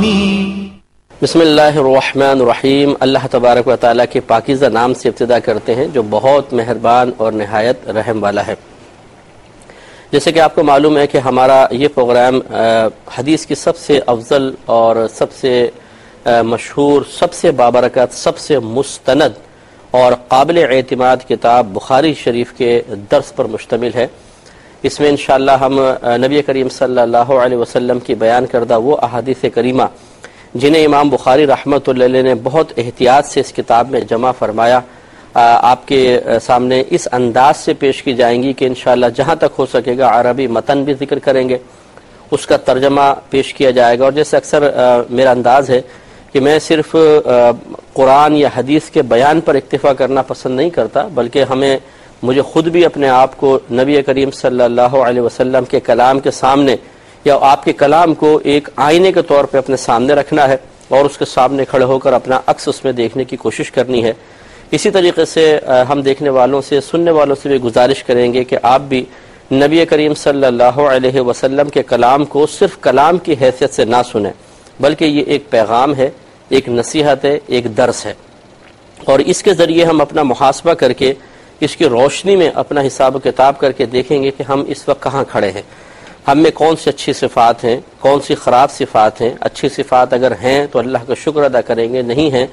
بسم اللہ الرحمن الرحیم۔ اللہ تبارک و تعالیٰ کے پاکیزہ نام سے ابتدا کرتے ہیں، جو بہت مہربان اور نہایت رحم والا ہے۔ جیسے کہ آپ کو معلوم ہے کہ ہمارا یہ پروگرام حدیث کی سب سے افضل اور سب سے مشہور، سب سے بابرکت، سب سے مستند اور قابل اعتماد کتاب بخاری شریف کے درس پر مشتمل ہے۔ اس میں انشاءاللہ ہم نبی کریم صلی اللہ علیہ وسلم کی بیان کردہ وہ احادیث کریمہ، جنہیں امام بخاری رحمۃ اللہ نے بہت احتیاط سے اس کتاب میں جمع فرمایا آپ کے سامنے اس انداز سے پیش کی جائیں گی کہ انشاءاللہ جہاں تک ہو سکے گا عربی متن بھی ذکر کریں گے، اس کا ترجمہ پیش کیا جائے گا۔ اور جیسے اکثر میرا انداز ہے کہ میں صرف قرآن یا حدیث کے بیان پر اکتفا کرنا پسند نہیں کرتا، بلکہ ہمیں مجھے خود بھی اپنے آپ کو نبی کریم صلی اللہ علیہ وسلم کے کلام کے سامنے یا آپ کے کلام کو ایک آئینے کے طور پہ اپنے سامنے رکھنا ہے اور اس کے سامنے کھڑے ہو کر اپنا عکس اس میں دیکھنے کی کوشش کرنی ہے۔ اسی طریقے سے ہم دیکھنے والوں سے، سننے والوں سے بھی گزارش کریں گے کہ آپ بھی نبی کریم صلی اللہ علیہ وسلم کے کلام کو صرف کلام کی حیثیت سے نہ سنیں، بلکہ یہ ایک پیغام ہے، ایک نصیحت ہے، ایک درس ہے۔ اور اس کے ذریعے ہم اپنا محاسبہ کر کے اس کی روشنی میں اپنا حساب و کتاب کر کے دیکھیں گے کہ ہم اس وقت کہاں کھڑے ہیں۔ ہم میں کون سی اچھی صفات ہیں، کون سی خراب صفات ہیں؟ اچھی صفات اگر ہیں تو اللہ کا شکر ادا کریں گے، نہیں ہیں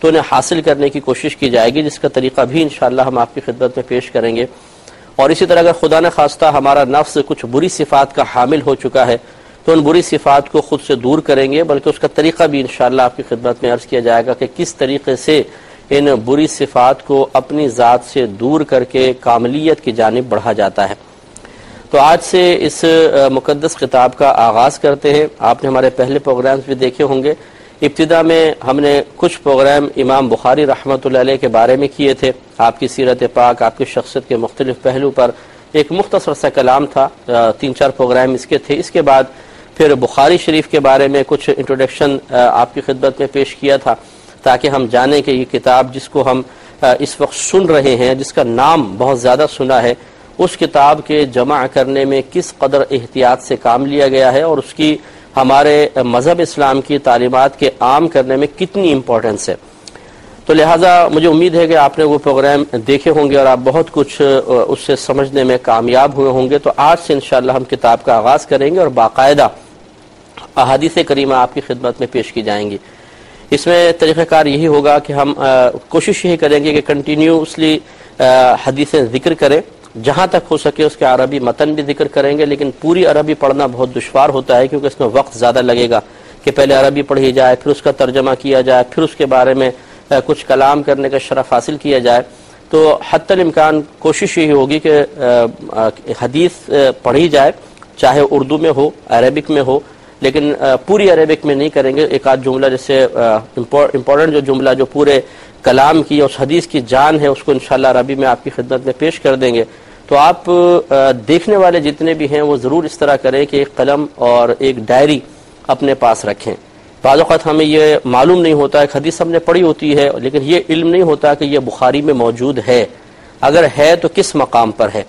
تو انہیں حاصل کرنے کی کوشش کی جائے گی، جس کا طریقہ بھی انشاءاللہ ہم آپ کی خدمت میں پیش کریں گے۔ اور اسی طرح اگر خدا نہ خواستہ ہمارا نفس کچھ بری صفات کا حامل ہو چکا ہے، تو ان بری صفات کو خود سے دور کریں گے، بلکہ اس کا طریقہ بھی انشاءاللہ آپ کی خدمت میں عرض کیا جائے گا کہ کس طریقے سے ان بری صفات کو اپنی ذات سے دور کر کے کاملیت کی جانب بڑھا جاتا ہے۔ تو آج سے اس مقدس کتاب کا آغاز کرتے ہیں۔ آپ نے ہمارے پہلے پروگرامز بھی دیکھے ہوں گے۔ ابتدا میں ہم نے کچھ پروگرام امام بخاری رحمۃ اللہ علیہ کے بارے میں کیے تھے۔ آپ کی سیرت پاک، آپ کی شخصیت کے مختلف پہلو پر ایک مختصر سا کلام تھا۔ تین چار پروگرام اس کے تھے۔ اس کے بعد پھر بخاری شریف کے بارے میں کچھ انٹروڈکشن آپ کی خدمت میں پیش کیا تھا۔ تاکہ ہم جانیں کہ یہ کتاب جس کو ہم اس وقت سن رہے ہیں، جس کا نام بہت زیادہ سنا ہے، اس کتاب کے جمع کرنے میں کس قدر احتیاط سے کام لیا گیا ہے اور اس کی ہمارے مذہب اسلام کی تعلیمات کے عام کرنے میں کتنی امپورٹنس ہے۔ تو لہٰذا مجھے امید ہے کہ آپ نے وہ پروگرام دیکھے ہوں گے اور آپ بہت کچھ اس سے سمجھنے میں کامیاب ہوئے ہوں گے۔ تو آج سے انشاءاللہ ہم کتاب کا آغاز کریں گے اور باقاعدہ احادیث کریمہ آپ کی خدمت میں پیش کی جائیں گی۔ اس میں طریقہ کار یہی ہوگا کہ ہم کوشش یہی کریں گے کہ کنٹینیوسلی حدیثیں ذکر کریں۔ جہاں تک ہو سکے اس کے عربی متن بھی ذکر کریں گے، لیکن پوری عربی پڑھنا بہت دشوار ہوتا ہے کیونکہ اس میں وقت زیادہ لگے گا کہ پہلے عربی پڑھی جائے، پھر اس کا ترجمہ کیا جائے، پھر اس کے بارے میں کچھ کلام کرنے کا شرف حاصل کیا جائے۔ تو حت الامکان کوشش یہی ہوگی کہ حدیث پڑھی جائے، چاہے اردو میں ہو، عربک میں ہو لیکن پوری عربک میں نہیں کریں گے۔ ایک آدھ جملہ جیسے امپورٹنٹ جو جملہ جو پورے کلام کی اس حدیث کی جان ہے، اس کو انشاءاللہ عربی میں آپ کی خدمت میں پیش کر دیں گے۔ تو آپ دیکھنے والے جتنے بھی ہیں، وہ ضرور اس طرح کریں کہ ایک قلم اور ایک ڈائری اپنے پاس رکھیں۔ بعض اوقات ہمیں یہ معلوم نہیں ہوتا ہے حدیث ہم نے پڑھی ہوتی ہے، لیکن یہ علم نہیں ہوتا کہ یہ بخاری میں موجود ہے۔ اگر ہے تو کس مقام پر ہے؟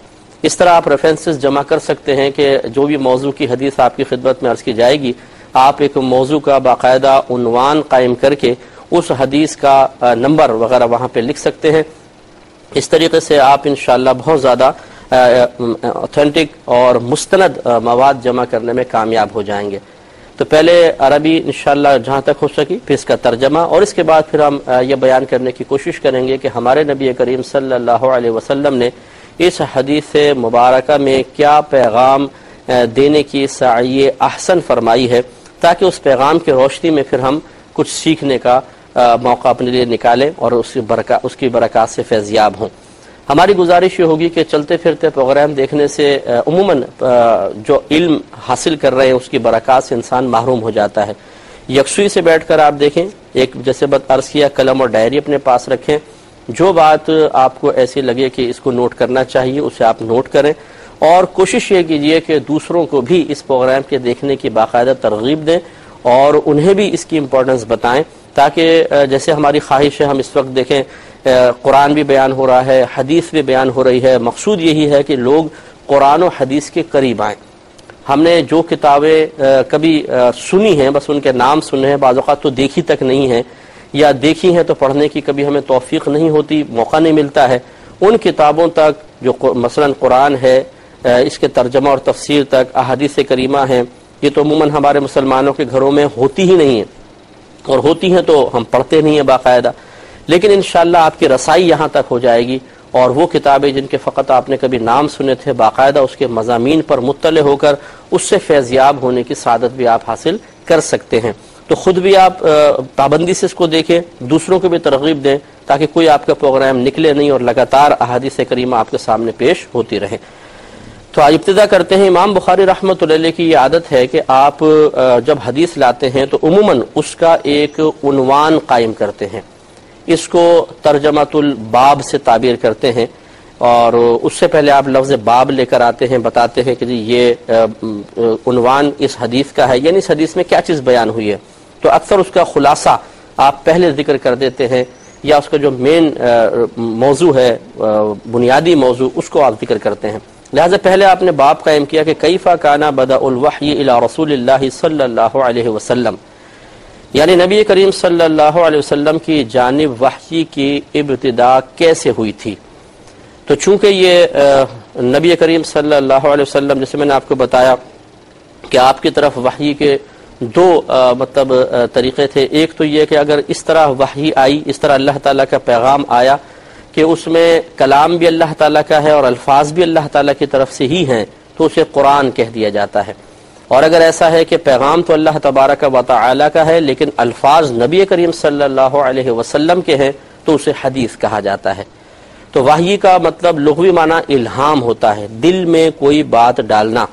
اس طرح آپ ریفرنسز جمع کر سکتے ہیں کہ جو بھی موضوع کی حدیث آپ کی خدمت میں عرض کی جائے گی، آپ ایک موضوع کا باقاعدہ عنوان قائم کر کے اس حدیث کا نمبر وغیرہ وہاں پہ لکھ سکتے ہیں۔ اس طریقے سے آپ انشاءاللہ بہت زیادہ اوتھینٹک اور مستند مواد جمع کرنے میں کامیاب ہو جائیں گے۔ تو پہلے عربی انشاءاللہ جہاں تک ہو سکی، پھر اس کا ترجمہ اور اس کے بعد پھر ہم یہ بیان کرنے کی کوشش کریں گے کہ ہمارے نبی کریم صلی اللہ علیہ وسلم نے اس حدیث مبارکہ میں کیا پیغام دینے کی سعی احسن فرمائی ہے تاکہ اس پیغام کی روشنی میں پھر ہم کچھ سیکھنے کا موقع اپنے لیے نکالیں اور اس کی اس کی برکات سے فیضیاب ہوں۔ ہماری گزارش یہ ہوگی کہ چلتے پھرتے پروگرام دیکھنے سے عموماً جو علم حاصل کر رہے ہیں اس کی برکات سے انسان محروم ہو جاتا ہے۔ یکسوئی سے بیٹھ کر آپ دیکھیں، ایک جیسے بد عرض کیا، قلم اور ڈائری اپنے پاس رکھیں۔ جو بات آپ کو ایسی لگے کہ اس کو نوٹ کرنا چاہیے، اسے آپ نوٹ کریں۔ اور کوشش یہ کیجیے کہ دوسروں کو بھی اس پروگرام کے دیکھنے کی باقاعدہ ترغیب دیں اور انہیں بھی اس کی امپورٹنس بتائیں تاکہ جیسے ہماری خواہش ہے، ہم اس وقت دیکھیں قرآن بھی بیان ہو رہا ہے، حدیث بھی بیان ہو رہی ہے۔ مقصود یہی ہے کہ لوگ قرآن و حدیث کے قریب آئیں۔ ہم نے جو کتابیں کبھی سنی ہیں، بس ان کے نام سنے ہیں، بعض اوقات تو دیکھی تک نہیں ہیں۔ یا دیکھی ہیں تو پڑھنے کی کبھی ہمیں توفیق نہیں ہوتی، موقع نہیں ملتا ہے۔ ان کتابوں تک جو مثلا قرآن ہے اس کے ترجمہ اور تفسیر تک احادیث کریمہ ہیں، یہ تو عموماً ہمارے مسلمانوں کے گھروں میں ہوتی ہی نہیں ہیں اور ہوتی ہیں تو ہم پڑھتے نہیں ہیں باقاعدہ۔ لیکن انشاءاللہ آپ کی رسائی یہاں تک ہو جائے گی۔ اور وہ کتابیں جن کے فقط آپ نے کبھی نام سنے تھے، باقاعدہ اس کے مضامین پر مطلع ہو کر اس سے فیضیاب ہونے کی سعادت بھی آپ حاصل کر سکتے ہیں۔ تو خود بھی آپ پابندی سے اس کو دیکھیں، دوسروں کو بھی ترغیب دیں تاکہ کوئی آپ کا پروگرام نکلے نہیں اور لگاتار احادیث کریمہ آپ کے سامنے پیش ہوتی رہے۔ تو آج ابتدا کرتے ہیں، امام بخاری رحمۃ اللہ کی یہ عادت ہے کہ آپ جب حدیث لاتے ہیں تو عموماً اس کا ایک عنوان قائم کرتے ہیں۔ اس کو ترجمت الباب سے تعبیر کرتے ہیں۔ اور اس سے پہلے آپ لفظ باب لے کر آتے ہیں، بتاتے ہیں کہ جی یہ عنوان اس حدیث کا ہے۔ یعنی اس حدیث میں کیا چیز بیان ہوئی ہے؟ تو اکثر اس کا خلاصہ آپ پہلے ذکر کر دیتے ہیں یا اس کا جو مین موضوع ہے بنیادی موضوع، اس کو آپ ذکر کرتے ہیں۔ لہٰذا پہلے آپ نے باب قائم کیا کہ کیفا کانا بدا الوحی الى رسول اللہ صلی اللہ علیہ وسلم۔ یعنی نبی کریم صلی اللہ علیہ وسلم کی جانب وحی کی ابتدا کیسے ہوئی تھی؟ تو چونکہ یہ نبی کریم صلی اللہ علیہ وسلم، جیسے میں نے آپ کو بتایا کہ آپ کی طرف وحی کے دو مطلب طریقے تھے۔ ایک تو یہ کہ اگر اس طرح وحی آئی، اس طرح اللہ تعالیٰ کا پیغام آیا کہ اس میں کلام بھی اللہ تعالیٰ کا ہے اور الفاظ بھی اللہ تعالیٰ کی طرف سے ہی ہیں، تو اسے قرآن کہہ دیا جاتا ہے۔ اور اگر ایسا ہے کہ پیغام تو اللہ تبارک و تعالی کا ہے، لیکن الفاظ نبی کریم صلی اللہ علیہ وسلم کے ہیں، تو اسے حدیث کہا جاتا ہے۔ تو وحی کا مطلب لغوی معنی الہام ہوتا ہے، دل میں کوئی بات ڈالنا۔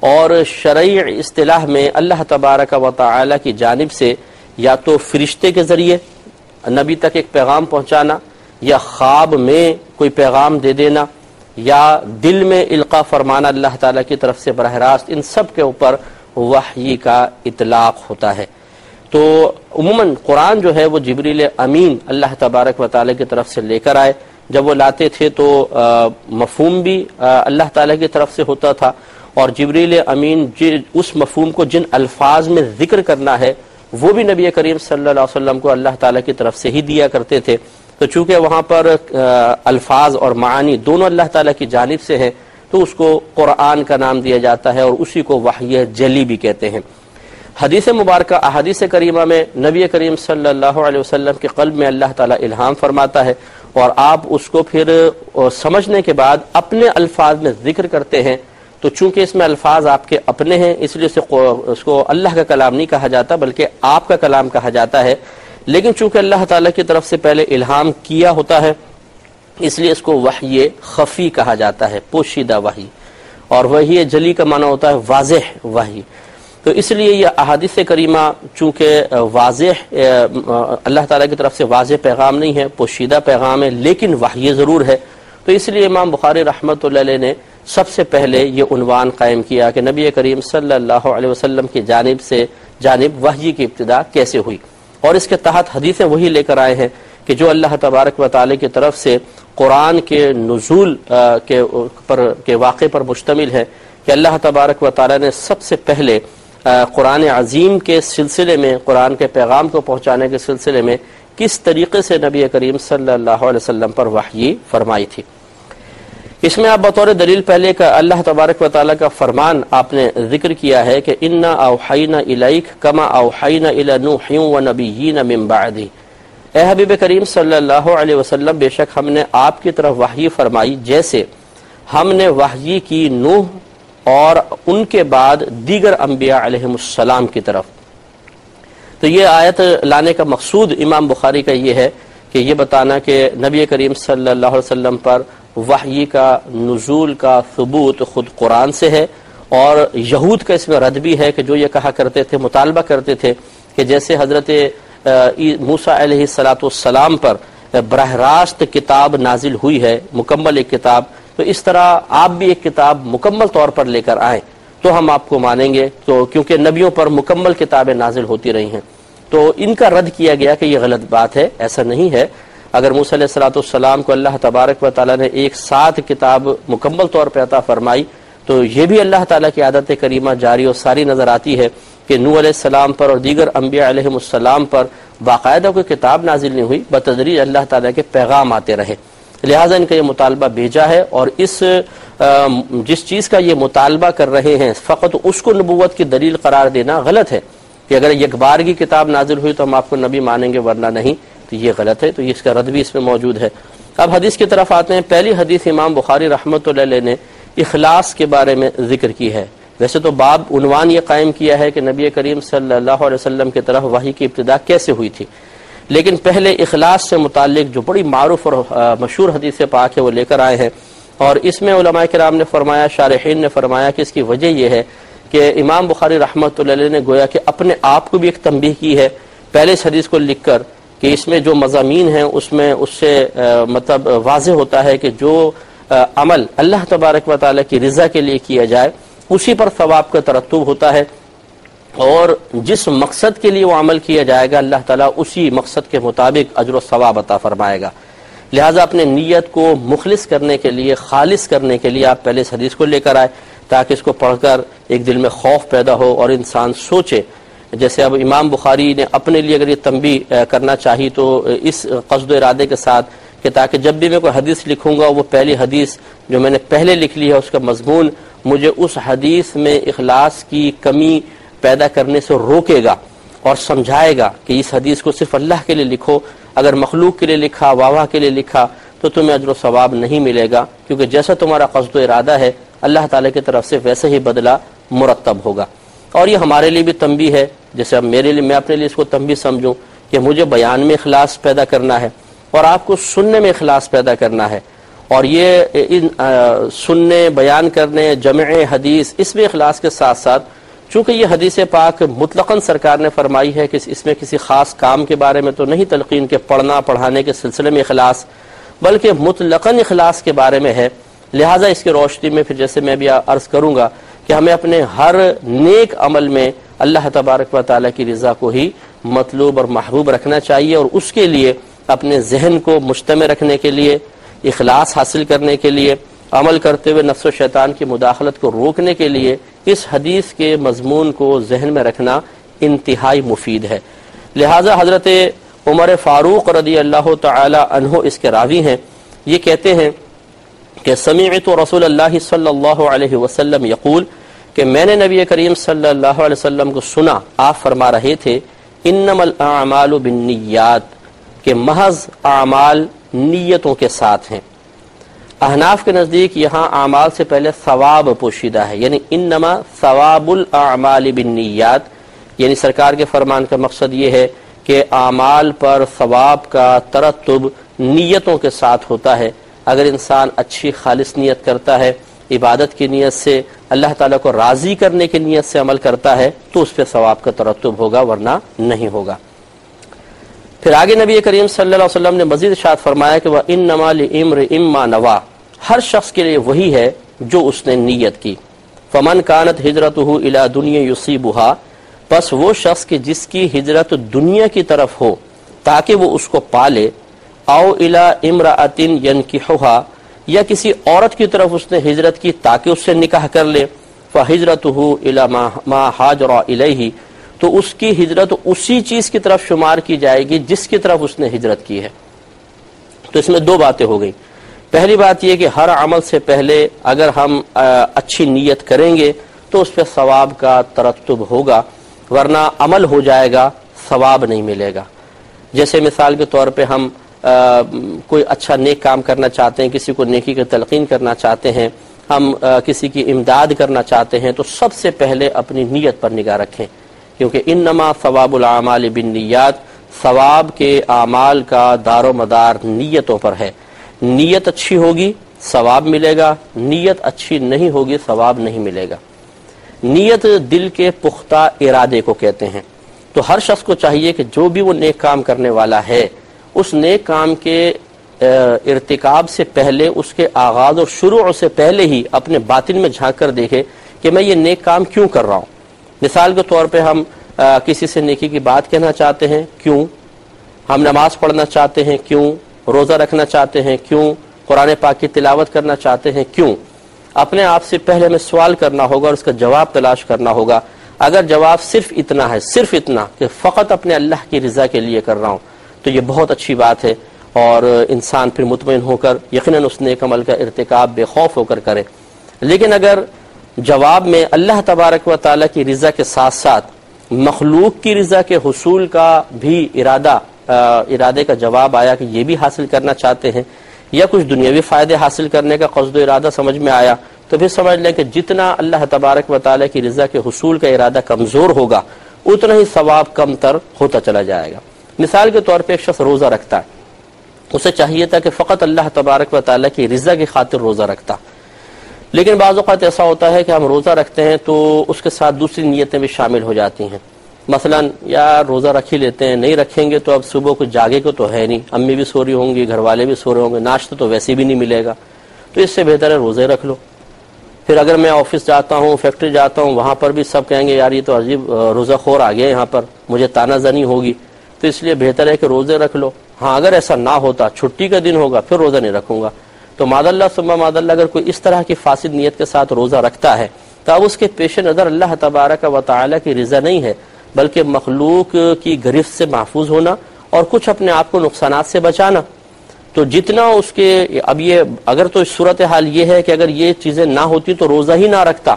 اور شرعی اصطلاح میں اللہ تبارک و تعالی کی جانب سے یا تو فرشتے کے ذریعے نبی تک ایک پیغام پہنچانا، یا خواب میں کوئی پیغام دے دینا، یا دل میں القا فرمانا اللہ تعالیٰ کی طرف سے براہ راست ان سب کے اوپر وحی کا اطلاق ہوتا ہے۔ تو عموماً قرآن جو ہے وہ جبریل امین اللہ تبارک و تعالیٰ کی طرف سے لے کر آئے۔ جب وہ لاتے تھے تو مفہوم بھی اللہ تعالیٰ کی طرف سے ہوتا تھا۔ اور جبریل امین جی، اس مفہوم کو جن الفاظ میں ذکر کرنا ہے، وہ بھی نبی کریم صلی اللہ علیہ وسلم کو اللہ تعالیٰ کی طرف سے ہی دیا کرتے تھے۔ تو چونکہ وہاں پر الفاظ اور معانی دونوں اللہ تعالیٰ کی جانب سے ہیں، تو اس کو قرآن کا نام دیا جاتا ہے اور اسی کو وحی جلی بھی کہتے ہیں۔ حدیث مبارکہ، احادیث کریمہ میں نبی کریم صلی اللہ علیہ وسلم کے قلب میں اللہ تعالیٰ الہام فرماتا ہے۔ اور آپ اس کو پھر سمجھنے کے بعد اپنے الفاظ میں ذکر کرتے ہیں، تو چونکہ اس میں الفاظ آپ کے اپنے ہیں، اس لیے اسے اس کو اللہ کا کلام نہیں کہا جاتا، بلکہ آپ کا کلام کہا جاتا ہے۔ لیکن چونکہ اللہ تعالیٰ کی طرف سے پہلے الہام کیا ہوتا ہے، اس لیے اس کو وحی خفی کہا جاتا ہے، پوشیدہ وحی۔ اور وہی جلی کا معنی ہوتا ہے واضح وحی۔ تو اس لیے یہ احادیث کریمہ چونکہ واضح اللہ تعالیٰ کی طرف سے واضح پیغام نہیں ہے، پوشیدہ پیغام ہے، لیکن وحی ضرور ہے۔ تو اس لیے امام بخاری رحمۃ اللہ علیہ نے سب سے پہلے یہ عنوان قائم کیا کہ نبی کریم صلی اللہ علیہ وسلم کی جانب سے جانب وحی کی ابتدا کیسے ہوئی۔ اور اس کے تحت حدیثیں وہی لے کر آئے ہیں کہ جو اللہ تبارک و تعالی کی طرف سے قرآن کے نزول کے پر، کے واقع پر مشتمل ہے کہ اللہ تبارک و تعالی نے سب سے پہلے قرآن عظیم کے سلسلے میں، قرآن کے پیغام کو پہنچانے کے سلسلے میں کس طریقے سے نبی کریم صلی اللہ علیہ وسلم پر وحی فرمائی تھی؟ اس میں آپ بطور دلیل پہلے کا اللہ تبارک و تعالیٰ کا فرمان آپ نے ذکر کیا ہے کہ انا اوحینا الیک کما اوحینا الی نوح و نبیین من بعدی۔ اے حبیب کریم صلی اللہ علیہ وسلم، بے شک ہم نے آپ کی طرف وحی فرمائی، جیسے ہم نے وحی کی نوح اور ان کے بعد دیگر انبیاء علیہ السلام کی طرف۔ تو یہ آیت لانے کا مقصود امام بخاری کا یہ ہے کہ یہ بتانا کہ نبی کریم صلی اللہ علیہ وسلم پر وحی کا، نزول کا ثبوت خود قرآن سے ہے اور یہود کا اس میں رد بھی ہے کہ جو یہ کہا کرتے تھے، مطالبہ کرتے تھے کہ جیسے حضرت موسا علیہ السلاۃ والسلام پر براہ راست کتاب نازل ہوئی ہے، مکمل ایک کتاب تو اس طرح آپ بھی ایک کتاب مکمل طور پر لے کر آئیں تو ہم آپ کو مانیں گے تو کیونکہ نبیوں پر مکمل کتابیں نازل ہوتی رہی ہیں۔ تو ان کا رد کیا گیا کہ یہ غلط بات ہے، ایسا نہیں ہے۔ اگر موسیٰ علیہ السلاۃ السلام کو اللہ تبارک و تعالیٰ نے ایک ساتھ کتاب مکمل طور پہ عطا فرمائی، تو یہ بھی اللہ تعالیٰ کی عادت کریمہ جاری اور ساری نظر آتی ہے کہ نو علیہ السلام پر اور دیگر انبیاء علیہ السلام پر باقاعدہ کوئی کتاب نازل نہیں ہوئی بتدریج اللہ تعالیٰ کے پیغام آتے رہے۔ لہٰذا ان کا یہ مطالبہ بھیجا ہے اور اس جس چیز کا یہ مطالبہ کر رہے ہیں، فقط اس کو نبوت کی دلیل قرار دینا غلط ہے۔ کہ اگر ایک بار کی کتاب نازل ہوئی تو ہم آپ کو نبی مانیں گے، ورنہ نہیں۔ تو یہ غلط ہے، تو اس کا رد بھی اس میں موجود ہے۔ اب حدیث کی طرف آتے ہیں۔ پہلی حدیث امام بخاری رحمۃ اللہ نے اخلاص کے بارے میں ذکر کی ہے۔ ویسے تو باب عنوان یہ قائم کیا ہے کہ نبی کریم صلی اللہ علیہ وسلم کی طرف وحی کی ابتدا کیسے ہوئی تھی۔ لیکن پہلے اخلاص سے متعلق جو بڑی معروف اور مشہور حدیث پاک ہے، وہ لے کر آئے ہیں۔ اور اس میں علماء کرام نے فرمایا، شارحین نے فرمایا کہ اس کی وجہ یہ ہے کہ امام بخاری رحمۃ اللہ علیہ نے گویا کہ اپنے آپ کو بھی ایک تنبیہ کی ہے۔ پہلے اس حدیث کو لکھ کر کہ اس میں جو مضامین ہیں، اس میں اس سے مطلب واضح ہوتا ہے کہ جو عمل اللہ تبارک و تعالیٰ کی رضا کے لیے کیا جائے، اسی پر ثواب کا ترتب ہوتا ہے۔ اور جس مقصد کے لیے وہ عمل کیا جائے گا، اللہ تعالیٰ اسی مقصد کے مطابق اجر و ثواب عطا فرمائے گا۔ لہٰذا اپنے نیت کو مخلص کرنے کے لیے، خالص کرنے کے لیے آپ پہلے اس حدیث کو لے کر آئے تاکہ اس کو پڑھ کر ایک دل میں خوف پیدا ہو اور انسان سوچے۔ جیسے اب امام بخاری نے اپنے لیے اگر یہ تنبی کرنا چاہی تو اس قصد و ارادے کے ساتھ کہ تاکہ جب بھی میں کوئی حدیث لکھوں گا، وہ پہلی حدیث جو میں نے پہلے لکھ لی ہے، اس کا مضمون مجھے اس حدیث میں اخلاص کی کمی پیدا کرنے سے روکے گا اور سمجھائے گا کہ اس حدیث کو صرف اللہ کے لیے لکھو، اگر مخلوق کے لیے لکھا واہ کے لیے لکھا، تو تمہیں اجر و ثواب نہیں ملے گا، کیونکہ جیسا تمہارا قصد و ارادہ ہے، اللہ تعالیٰ کی طرف سے ویسے ہی بدلہ مرتب ہوگا۔ اور یہ ہمارے لیے بھی تنبی ہے، جیسے اب میرے لیے، میں اپنے لیے اس کو تنبی سمجھوں کہ مجھے بیان میں اخلاص پیدا کرنا ہے اور آپ کو سننے میں اخلاص پیدا کرنا ہے۔ اور یہ ان سننے، بیان کرنے، جمع حدیث، اس میں اخلاص کے ساتھ ساتھ چونکہ یہ حدیث پاک مطلقاً سرکار نے فرمائی ہے کہ اس میں کسی خاص کام کے بارے میں تو نہیں تلقین کے پڑھنا، پڑھانے کے سلسلے میں اخلاص، بلکہ مطلقاً اخلاص کے بارے میں ہے۔ لہٰذا اس کی روشنی میں پھر جیسے میں بھی عرض کروں گا کہ ہمیں اپنے ہر نیک عمل میں اللہ تبارک و تعالیٰ کی رضا کو ہی مطلوب اور محبوب رکھنا چاہیے اور اس کے لیے اپنے ذہن کو مجتمع رکھنے کے لیے، اخلاص حاصل کرنے کے لیے، عمل کرتے ہوئے نفس و شیطان کی مداخلت کو روکنے کے لیے اس حدیث کے مضمون کو ذہن میں رکھنا انتہائی مفید ہے۔ لہٰذا حضرت عمر فاروق رضی اللہ تعالی عنہ اس کے راوی ہیں۔ یہ کہتے ہیں کہ سمیعت رسول اللہ صلی اللہ علیہ وسلم یقول کہ میں نے نبی کریم صلی اللہ علیہ وسلم کو سنا، آپ فرما رہے تھے انم الاعمال بالنیات، کہ محض اعمال نیتوں کے ساتھ ہیں۔ احناف کے نزدیک یہاں اعمال سے پہلے ثواب پوشیدہ ہے یعنی انما ثواب الاعمال بالنیات یعنی سرکار کے فرمان کا مقصد یہ ہے کہ اعمال پر ثواب کا ترتب نیتوں کے ساتھ ہوتا ہے۔ اگر انسان اچھی خالص نیت کرتا ہے، عبادت کی نیت سے، اللہ تعالیٰ کو راضی کرنے کی نیت سے عمل کرتا ہے، تو اس پہ ثواب کا ترتب ہوگا، ورنہ نہیں ہوگا۔ پھر آگے نبی کریم صلی اللہ علیہ وسلم نے مزید شاد فرمایا کہ وہ ان نمال امر اما نوا ہر شخص کے لیے وہی ہے جو اس نے نیت کی۔ فمن کانت ہجرت ہو الا دنیا یوسی بہا بس وہ شخص کی جس کی ہجرت دنیا کی طرف ہو، تاکہ وہ اس کو پالے او الا امراطن ین کی یا کسی عورت کی طرف اس نے ہجرت کی تاکہ اس سے نکاح کر لے فہجرت ہو الا ما حاجر تو اس کی ہجرت اسی چیز کی طرف شمار کی جائے گی جس کی طرف اس نے ہجرت کی ہے۔ تو اس میں دو باتیں ہو گئی پہلی بات یہ کہ ہر عمل سے پہلے اگر ہم اچھی نیت کریں گے تو اس پہ ثواب کا ترتب ہوگا، ورنہ عمل ہو جائے گا، ثواب نہیں ملے گا۔ جیسے مثال کے طور پہ ہم کوئی اچھا نیک کام کرنا چاہتے ہیں، کسی کو نیکی کی تلقین کرنا چاہتے ہیں، ہم کسی کی امداد کرنا چاہتے ہیں، تو سب سے پہلے اپنی نیت پر نگاہ رکھیں۔ کیونکہ ان نما ثواب العمال بن نیات ثواب کے اعمال کا دار و مدار نیتوں پر ہے۔ نیت اچھی ہوگی، ثواب ملے گا، نیت اچھی نہیں ہوگی، ثواب نہیں ملے گا۔ نیت دل کے پختہ ارادے کو کہتے ہیں۔ تو ہر شخص کو چاہیے کہ جو بھی وہ نیک کام کرنے والا ہے، اس نیک کام کے ارتکاب سے پہلے، اس کے آغاز اور شروع سے پہلے ہی اپنے باطن میں جھانک کر دیکھے کہ میں یہ نیک کام کیوں کر رہا ہوں۔ مثال کے طور پہ ہم کسی سے نیکی کی بات کہنا چاہتے ہیں، کیوں؟ ہم نماز پڑھنا چاہتے ہیں، کیوں؟ روزہ رکھنا چاہتے ہیں؟ کیوں؟ قرآن پاک کی تلاوت کرنا چاہتے ہیں؟ کیوں؟ اپنے آپ سے پہلے ہمیں سوال کرنا ہوگا اور اس کا جواب تلاش کرنا ہوگا۔ اگر جواب صرف اتنا ہے، صرف اتنا کہ فقط اپنے اللہ کی رضا کے لیے کر رہا ہوں، تو یہ بہت اچھی بات ہے۔ اور انسان پھر مطمئن ہو کر، یقیناً اس نیک عمل کا ارتکاب بے خوف ہو کر کرے۔ لیکن اگر جواب میں اللہ تبارک و تعالیٰ کی رضا کے ساتھ ساتھ مخلوق کی رضا کے حصول کا بھی ارادہ ارادے کا جواب آیا کہ یہ بھی حاصل کرنا چاہتے ہیں یا کچھ دنیاوی فائدے حاصل کرنے کا قصد و ارادہ سمجھ میں آیا، تو پھر سمجھ لیں کہ جتنا اللہ تبارک و تعالیٰ کی رضا کے حصول کا ارادہ کمزور ہوگا، اتنا ہی ثواب کم تر ہوتا چلا جائے گا۔ مثال کے طور پہ ایک شخص روزہ رکھتا ہے، اسے چاہیے تھا کہ فقط اللہ تبارک و تعالیٰ کی رضا کی خاطر روزہ رکھتا۔ لیکن بعض اوقات ایسا ہوتا ہے کہ ہم روزہ رکھتے ہیں تو اس کے ساتھ دوسری نیتیں بھی شامل ہو جاتی ہیں۔ مثلا یا روزہ رکھ ہی لیتے ہیں، نہیں رکھیں گے تو اب صبح کو جاگے کو تو ہے نہیں۔ امی بھی سو رہی ہوں گی، گھر والے بھی سو رہے ہوں گے، ناشتہ تو ویسے بھی نہیں ملے گا۔ تو اس سے بہتر ہے روزے رکھ لو۔ پھر اگر میں آفس جاتا ہوں، فیکٹری جاتا ہوں، وہاں پر بھی سب کہیں گے، یار یہ تو عجیب روزہ خور آ گیا یہاں پر، مجھے تانہ زنی ہوگی۔ تو اس لیے بہتر ہے کہ روزے رکھ لو۔ ہاں اگر ایسا نہ ہوتا، چھٹی کا دن ہوگا، پھر روزہ نہیں رکھوں گا۔ تو ماد اللہ سما ماد اللہ، اگر کوئی اس طرح کی فاسد نیت کے ساتھ روزہ رکھتا ہے، تو اب اس کے پیش نظر اللہ تبارک و تعالیٰ کی رضا نہیں ہے۔ بلکہ مخلوق کی گرفت سے محفوظ ہونا اور کچھ اپنے آپ کو نقصانات سے بچانا۔ تو جتنا اس کے اب یہ اگر تو صورت حال یہ ہے کہ اگر یہ چیزیں نہ ہوتی تو روزہ ہی نہ رکھتا۔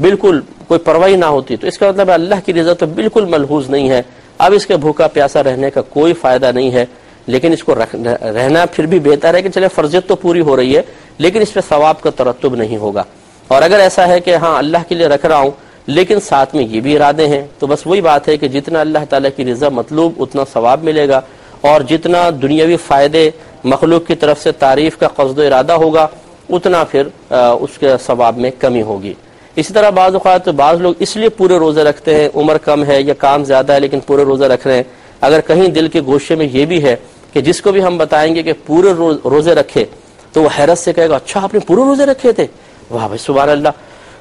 بالکل کوئی پرواہی نہ ہوتی۔ تو اس کا مطلب اللہ کی رضا تو بالکل ملحوظ نہیں ہے۔ اب اس کے بھوکا پیاسا رہنے کا کوئی فائدہ نہیں ہے۔ لیکن اس کو رہنا پھر بھی بہتر ہے کہ چلے فرضیت تو پوری ہو رہی ہے، لیکن اس پہ ثواب کا ترتب نہیں ہوگا۔ اور اگر ایسا ہے کہ ہاں اللہ کے لیے رکھ رہا ہوں لیکن ساتھ میں یہ بھی ارادے ہیں۔ تو بس وہی بات ہے کہ جتنا اللہ تعالیٰ کی رضا مطلوب، اتنا ثواب ملے گا اور جتنا دنیاوی فائدے مخلوق کی طرف سے تعریف کا قصد و ارادہ ہوگا، اتنا پھر اس کے ثواب میں کمی ہوگی۔ اسی طرح بعض اوقات بعض لوگ اس لیے پورے روزے رکھتے ہیں، عمر کم ہے یا کام زیادہ ہے لیکن پورے روزے رکھ رہے ہیں۔ اگر کہیں دل کے گوشے میں یہ بھی ہے کہ جس کو بھی ہم بتائیں گے کہ پورے روزے رکھے، تو وہ حیرت سے کہے گا اچھا آپ نے پورے روزے رکھے تھے؟ واہ بھائی، سبحان اللہ۔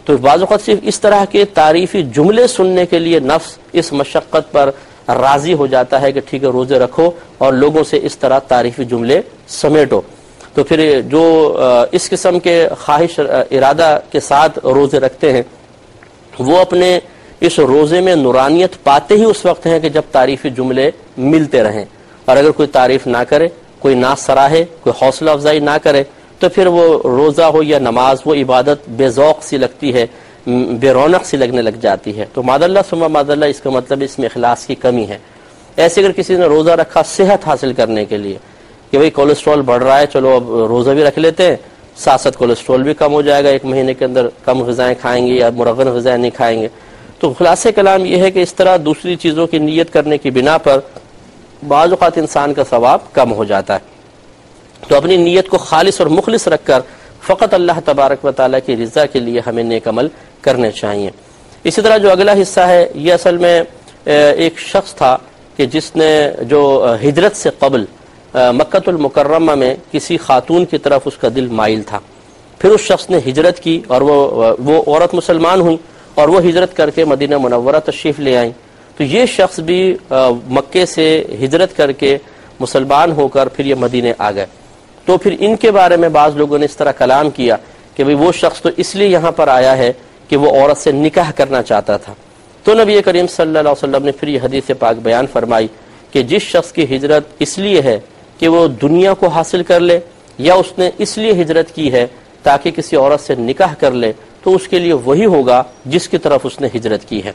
تو بعض اوقات صرف اس طرح کے تعریفی جملے سننے کے لیے نفس اس مشقت پر راضی ہو جاتا ہے کہ ٹھیک ہے، روزے رکھو اور لوگوں سے اس طرح تعریفی جملے سمیٹو۔ تو پھر جو اس قسم کے خواہش ارادہ کے ساتھ روزے رکھتے ہیں، وہ اپنے اس روزے میں نورانیت پاتے ہی اس وقت ہیں کہ جب تعریفی جملے ملتے رہیں۔ اور اگر کوئی تعریف نہ کرے، کوئی نہ سراہے کوئی حوصلہ افزائی نہ کرے تو پھر وہ روزہ ہو یا نماز، وہ عبادت بے ذوق سی لگتی ہے، بے رونق سی لگنے لگ جاتی ہے۔ تو ماد اللہ سما ماد اللہ، اس کا مطلب اس میں اخلاص کی کمی ہے۔ ایسے اگر کسی نے روزہ رکھا صحت حاصل کرنے کے لیے کہ بھائی کولیسٹرول بڑھ رہا ہے، چلو اب روزہ بھی رکھ لیتے ہیں، ساتھ ساتھ کولیسٹرول بھی کم ہو جائے گا، ایک مہینے کے اندر کم غذائیں کھائیں گے یا مرغن غذائیں نہیں کھائیں گے۔ تو خلاص کلام یہ ہے کہ اس طرح دوسری چیزوں کی نیت کرنے کی بنا پر بعض اوقات انسان کا ثواب کم ہو جاتا ہے۔ تو اپنی نیت کو خالص اور مخلص رکھ کر فقط اللہ تبارک و تعالیٰ کی رضا کے لیے ہمیں نیک عمل کرنے چاہیے۔ اسی طرح جو اگلا حصہ ہے، یہ اصل میں ایک شخص تھا کہ جس نے جو ہجرت سے قبل مکت المکرمہ میں کسی خاتون کی طرف اس کا دل مائل تھا۔ پھر اس شخص نے ہجرت کی اور وہ وہ عورت مسلمان ہوئی اور وہ ہجرت کر کے مدینہ منورہ تشریف لے آئیں۔ تو یہ شخص بھی مکے سے ہجرت کر کے مسلمان ہو کر پھر یہ مدینے آ گئے۔ تو پھر ان کے بارے میں بعض لوگوں نے اس طرح کلام کیا کہ وہ شخص تو اس لیے یہاں پر آیا ہے کہ وہ عورت سے نکاح کرنا چاہتا تھا۔ تو نبی کریم صلی اللہ علیہ وسلم نے پھر یہ حدیث پاک بیان فرمائی کہ جس شخص کی ہجرت اس لیے ہے کہ وہ دنیا کو حاصل کر لے یا اس نے اس لیے ہجرت کی ہے تاکہ کسی عورت سے نکاح کر لے، تو اس کے لیے وہی ہوگا جس کی طرف اس نے ہجرت کی ہے۔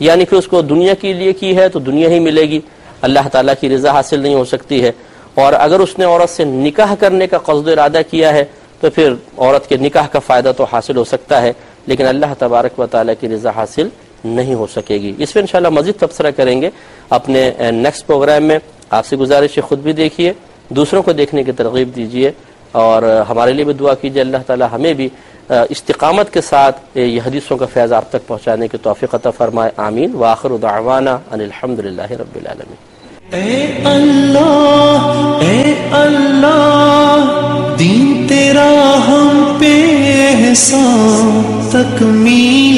یعنی کہ اس کو دنیا کے لیے کی ہے تو دنیا ہی ملے گی۔ اللہ تعالیٰ کی رضا حاصل نہیں ہو سکتی ہے۔ اور اگر اس نے عورت سے نکاح کرنے کا قصد ارادہ کیا ہے، تو پھر عورت کے نکاح کا فائدہ تو حاصل ہو سکتا ہے، لیکن اللہ تبارک و تعالیٰ کی رضا حاصل نہیں ہو سکے گی۔ اس میں انشاءاللہ مزید تبصرہ کریں گے اپنے نیکسٹ پروگرام میں۔ آپ سے گزارش خود بھی دیکھیے، دوسروں کو دیکھنے کی ترغیب دیجیے۔ اور ہمارے لیے بھی دعا کیجیے، اللہ تعالی ہمیں بھی استقامت کے ساتھ یہ حدیثوں کا فیض آپ تک پہنچانے کی توفیق عطا فرمائے۔ آمین۔ واخر دعوانا ان الحمد للہ رب العالمین۔ اے اللہ اے اللہ دین تیرا ہم پہ احسان تکمیل